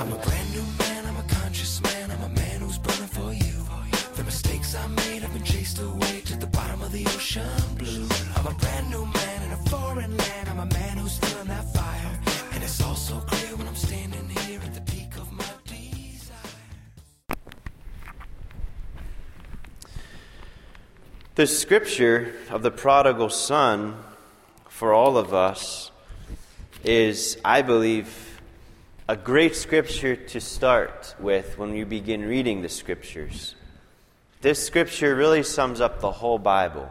I'm a brand new man, I'm a conscious man, I'm a man who's burning for you. The mistakes I made have been chased away to the bottom of the ocean blue. I'm a brand new man in a foreign land, I'm a man who's feeling that fire. And it's all so clear when I'm standing here at the peak of my desire. The scripture of the prodigal son for all of us is, I believe, a great scripture to start with when you begin reading the scriptures. This scripture really sums up the whole Bible.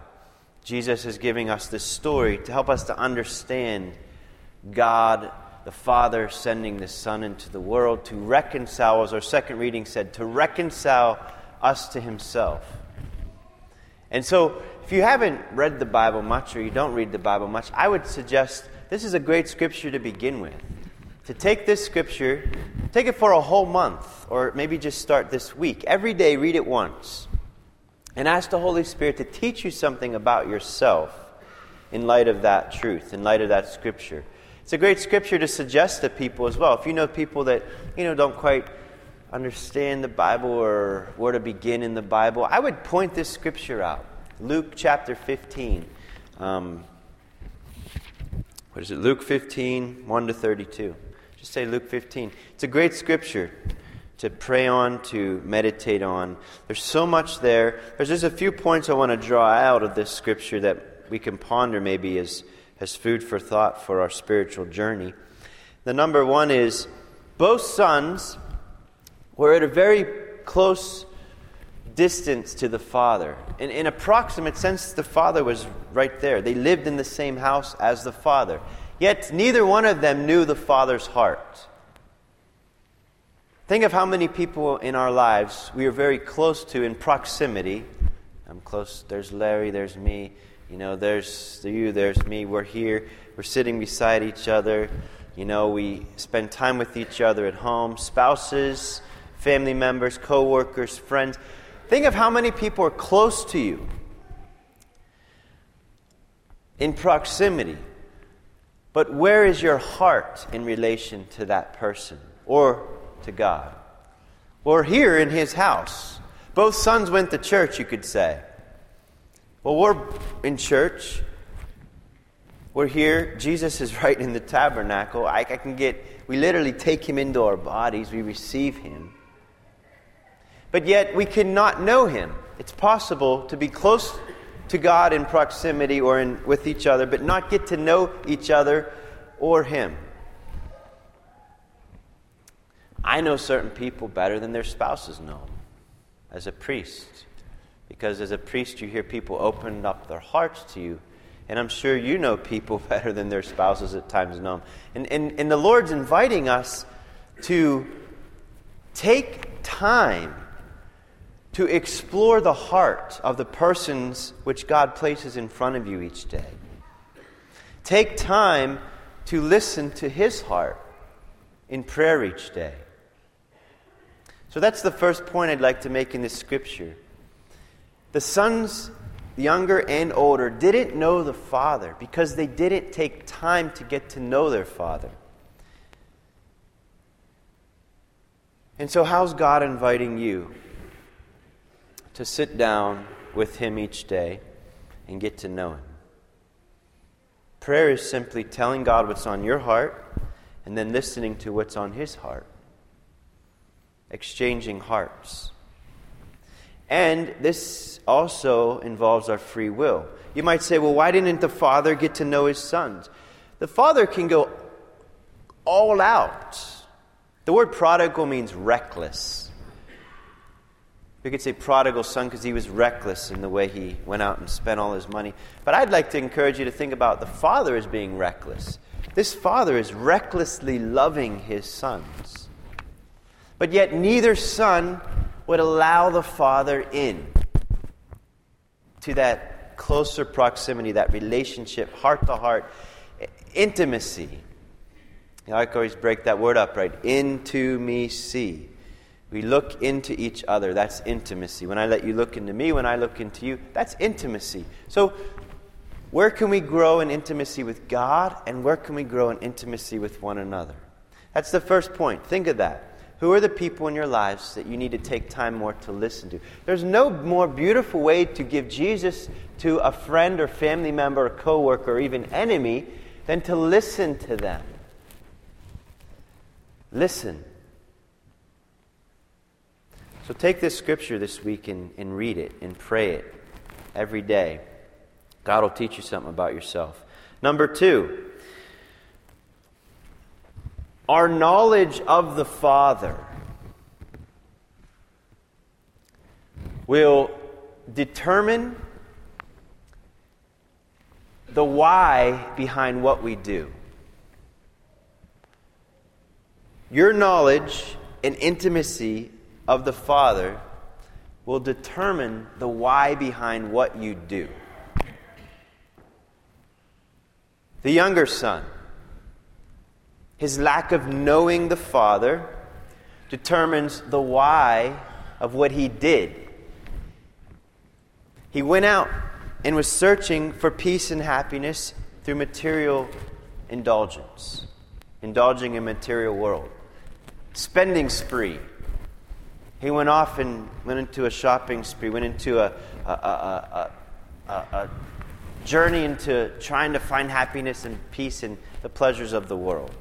Jesus is giving us this story to help us to understand God, the Father, sending the Son into the world to reconcile, as our second reading said, to reconcile us to Himself. And so, if you haven't read the Bible much or you don't read the Bible much, I would suggest this is a great scripture to begin with to take this scripture, take it for a whole month, or maybe just start this week. Every day, read it once. And ask the Holy Spirit to teach you something about yourself in light of that truth, in light of that scripture. It's a great scripture to suggest to people as well. If you know people that, you know, don't quite understand the Bible or where to begin in the Bible, I would point this scripture out. Luke chapter 15. Um, what is it? Luke 15, 1 to 32. Just say Luke 15. It's a great scripture to pray on, to meditate on. There's so much there. There's just a few points I want to draw out of this scripture that we can ponder maybe as, as food for thought for our spiritual journey. The number one is both sons were at a very close distance to the father. In, in approximate sense, the father was right there. They lived in the same house as the father. Yet neither one of them knew the Father's heart. Think of how many people in our lives we are very close to in proximity. I'm close, there's Larry, there's me, you know, there's you, there's me. We're here, we're sitting beside each other. You know, we spend time with each other at home, spouses, family members, co workers, friends. Think of how many people are close to you in proximity. But where is your heart in relation to that person or to God? Or here in his house. Both sons went to church, you could say. Well, we're in church. We're here. Jesus is right in the tabernacle. I, I can get, we literally take him into our bodies, we receive him. But yet we cannot know him. It's possible to be close to God in proximity or in, with each other, but not get to know each other or Him. I know certain people better than their spouses know them as a priest. Because as a priest, you hear people open up their hearts to you. And I'm sure you know people better than their spouses at times know them. And, and, and the Lord's inviting us to take time to explore the heart of the persons which God places in front of you each day. Take time to listen to His heart in prayer each day. So that's the first point I'd like to make in this scripture. The sons, younger and older, didn't know the Father because they didn't take time to get to know their Father. And so, how's God inviting you to sit down with Him each day and get to know Him. Prayer is simply telling God what's on your heart and then listening to what's on His heart, exchanging hearts. And this also involves our free will. You might say, well, why didn't the Father get to know His sons? The Father can go all out. The word prodigal means reckless. We could say prodigal son because he was reckless in the way he went out and spent all his money. But I'd like to encourage you to think about the father as being reckless. This father is recklessly loving his sons. But yet, neither son would allow the father in to that closer proximity, that relationship, heart to heart, intimacy. You know, I always break that word up, right? Into me, see. We look into each other. That's intimacy. When I let you look into me, when I look into you, that's intimacy. So, where can we grow in intimacy with God and where can we grow in intimacy with one another? That's the first point. Think of that. Who are the people in your lives that you need to take time more to listen to? There's no more beautiful way to give Jesus to a friend or family member or coworker or even enemy than to listen to them. Listen. So take this scripture this week and, and read it and pray it every day. God will teach you something about yourself. Number two, our knowledge of the Father will determine the why behind what we do. Your knowledge and intimacy of the Father will determine the why behind what you do. The younger son his lack of knowing the Father determines the why of what he did. He went out and was searching for peace and happiness through material indulgence, indulging in material world. Spending spree. He went off and went into a shopping spree, went into a, a, a, a, journey into trying to find happiness and peace and the pleasures of the world.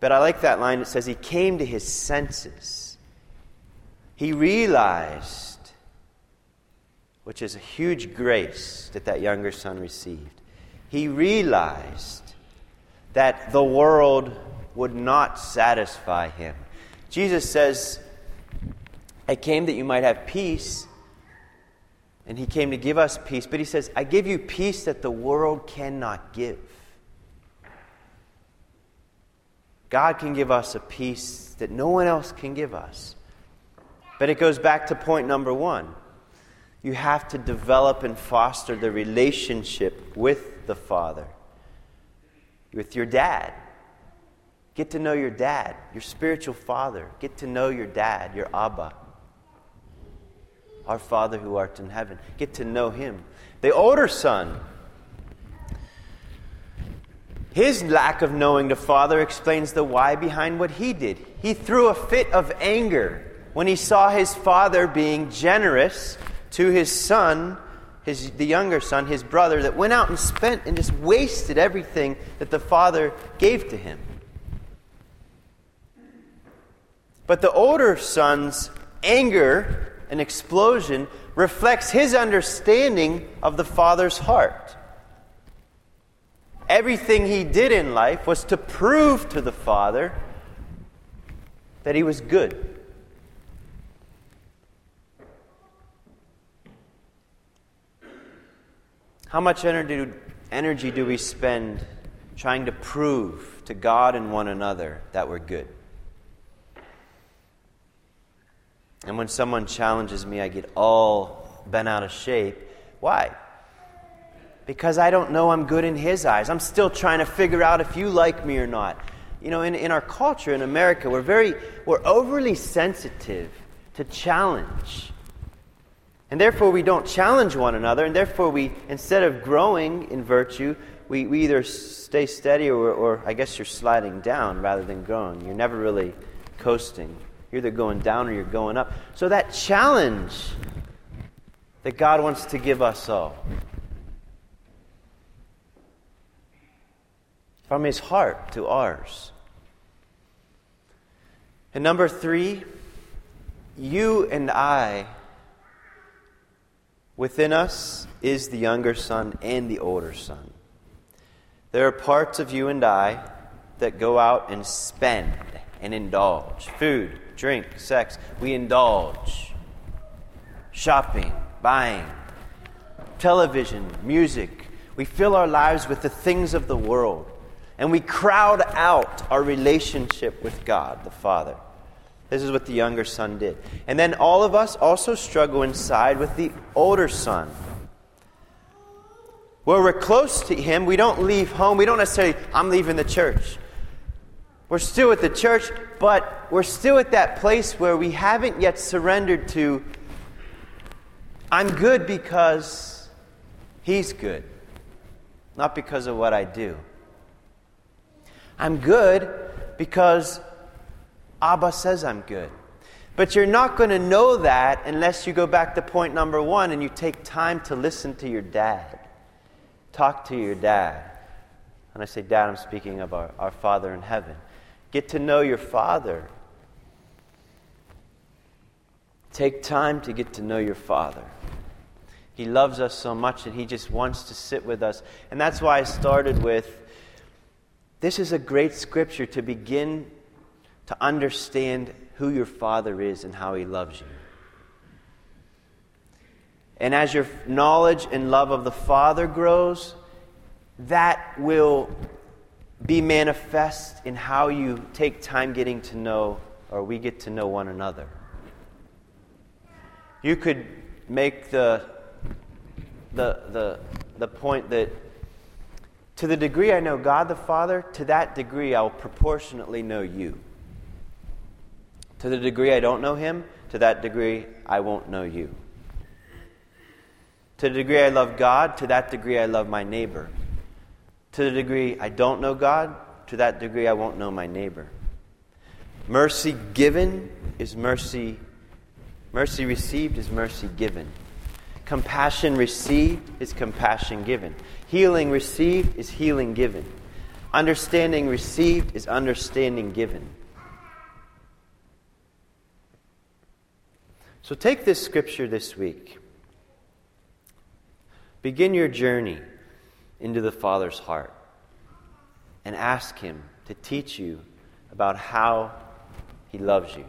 But I like that line that says he came to his senses. He realized, which is a huge grace that that younger son received. He realized that the world would not satisfy him. Jesus says, I came that you might have peace. And he came to give us peace. But he says, I give you peace that the world cannot give. God can give us a peace that no one else can give us. But it goes back to point number one. You have to develop and foster the relationship with the Father, with your dad. Get to know your dad, your spiritual father. Get to know your dad, your Abba, our Father who art in heaven. Get to know him. The older son, his lack of knowing the Father explains the why behind what he did. He threw a fit of anger when he saw his father being generous to his son, his, the younger son, his brother, that went out and spent and just wasted everything that the father gave to him. But the older son's anger and explosion reflects his understanding of the father's heart. Everything he did in life was to prove to the Father that he was good. How much energy, do we spend trying to prove to God and one another that we're good? And when someone challenges me, I get all bent out of shape. Why? because I don't know I'm good in His eyes. I'm still trying to figure out if you like me or not. You know, in, in our culture in America, we're very, we're overly sensitive to challenge. And therefore, we don't challenge one another, and therefore, we, instead of growing in virtue, we, we either stay steady or, or I guess you're sliding down rather than growing. You're never really coasting. You're either going down or you're going up. So, that challenge that God wants to give us all from his heart to ours. And number three, you and I, within us is the younger son and the older son. There are parts of you and I that go out and spend and indulge food, drink, sex. We indulge. Shopping, buying, television, music. We fill our lives with the things of the world and we crowd out our relationship with God the Father. This is what the younger son did. And then all of us also struggle inside with the older son. Where we're close to him, we don't leave home. We don't necessarily, I'm leaving the church. We're still at the church, but we're still at that place where we haven't yet surrendered to, I'm good because he's good, not because of what I do. I'm good because Abba says I'm good. But you're not going to know that unless you go back to point number one and you take time to listen to your dad. Talk to your dad. And I say, Dad, I'm speaking of our, our Father in heaven. Get to know your Father. Take time to get to know your Father. He loves us so much and He just wants to sit with us. And that's why I started with this is a great scripture to begin to understand who your Father is and how He loves you. And as your knowledge and love of the Father grows, that will be manifest in how you take time getting to know, or we get to know one another. You could make the, the, the, the point that to the degree I know God the Father, to that degree I will proportionately know you. To the degree I don't know Him, to that degree I won't know you. To the degree I love God, to that degree I love my neighbor. To the degree I don't know God, to that degree I won't know my neighbor. Mercy given is mercy. Mercy received is mercy given. Compassion received is compassion given. Healing received is healing given. Understanding received is understanding given. So take this scripture this week. Begin your journey into the Father's heart and ask Him to teach you about how He loves you.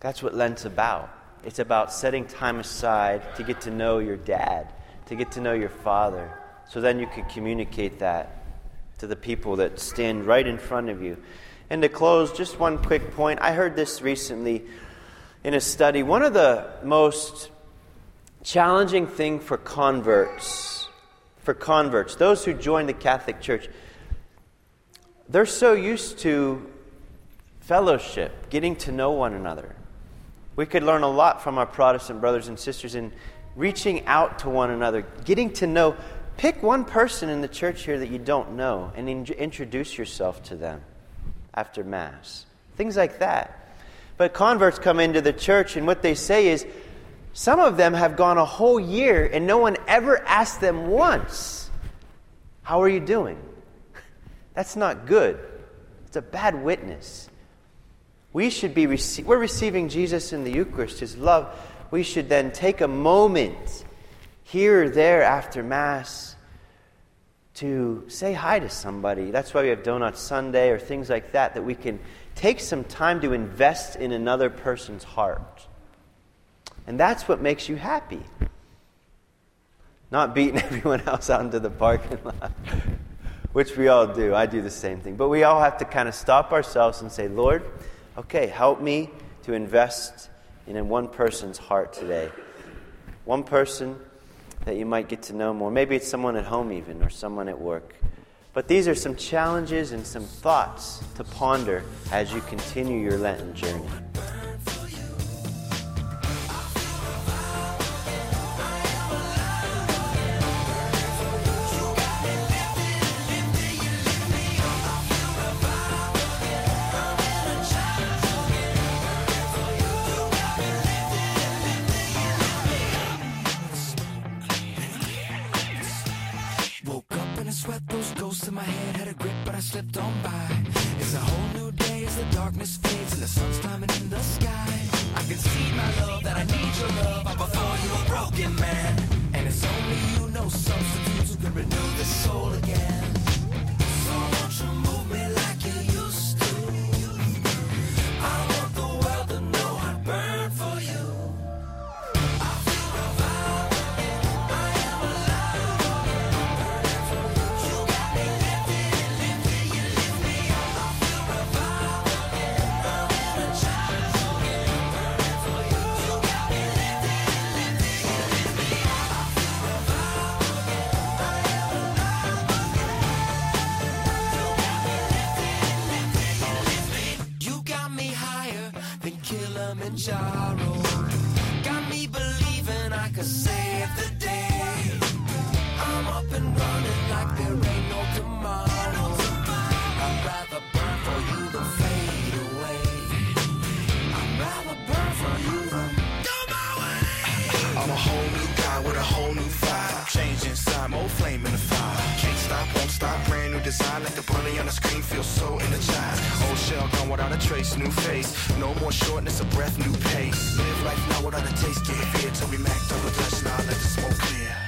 That's what Lent's about. It's about setting time aside to get to know your dad, to get to know your father, so then you can communicate that to the people that stand right in front of you. And to close, just one quick point. I heard this recently in a study. One of the most challenging thing for converts for converts, those who join the Catholic Church, they're so used to fellowship, getting to know one another. We could learn a lot from our Protestant brothers and sisters in reaching out to one another, getting to know. Pick one person in the church here that you don't know and in- introduce yourself to them after Mass. Things like that. But converts come into the church, and what they say is, some of them have gone a whole year and no one ever asked them once, How are you doing? That's not good. It's a bad witness. We should be, rece- we're receiving Jesus in the Eucharist, His love. We should then take a moment here or there after Mass to say hi to somebody. That's why we have Donut Sunday or things like that, that we can take some time to invest in another person's heart. And that's what makes you happy. Not beating everyone else out into the parking lot, which we all do. I do the same thing. But we all have to kind of stop ourselves and say, Lord, okay, help me to invest in one person's heart today. One person that you might get to know more. Maybe it's someone at home, even, or someone at work. But these are some challenges and some thoughts to ponder as you continue your Lenten journey. gyro. design like the bunny on the screen feels so energized. Old shell gone without a trace, new face. No more shortness of breath, new pace. Live life now without a taste, get fear till we macked on the now let the smoke clear.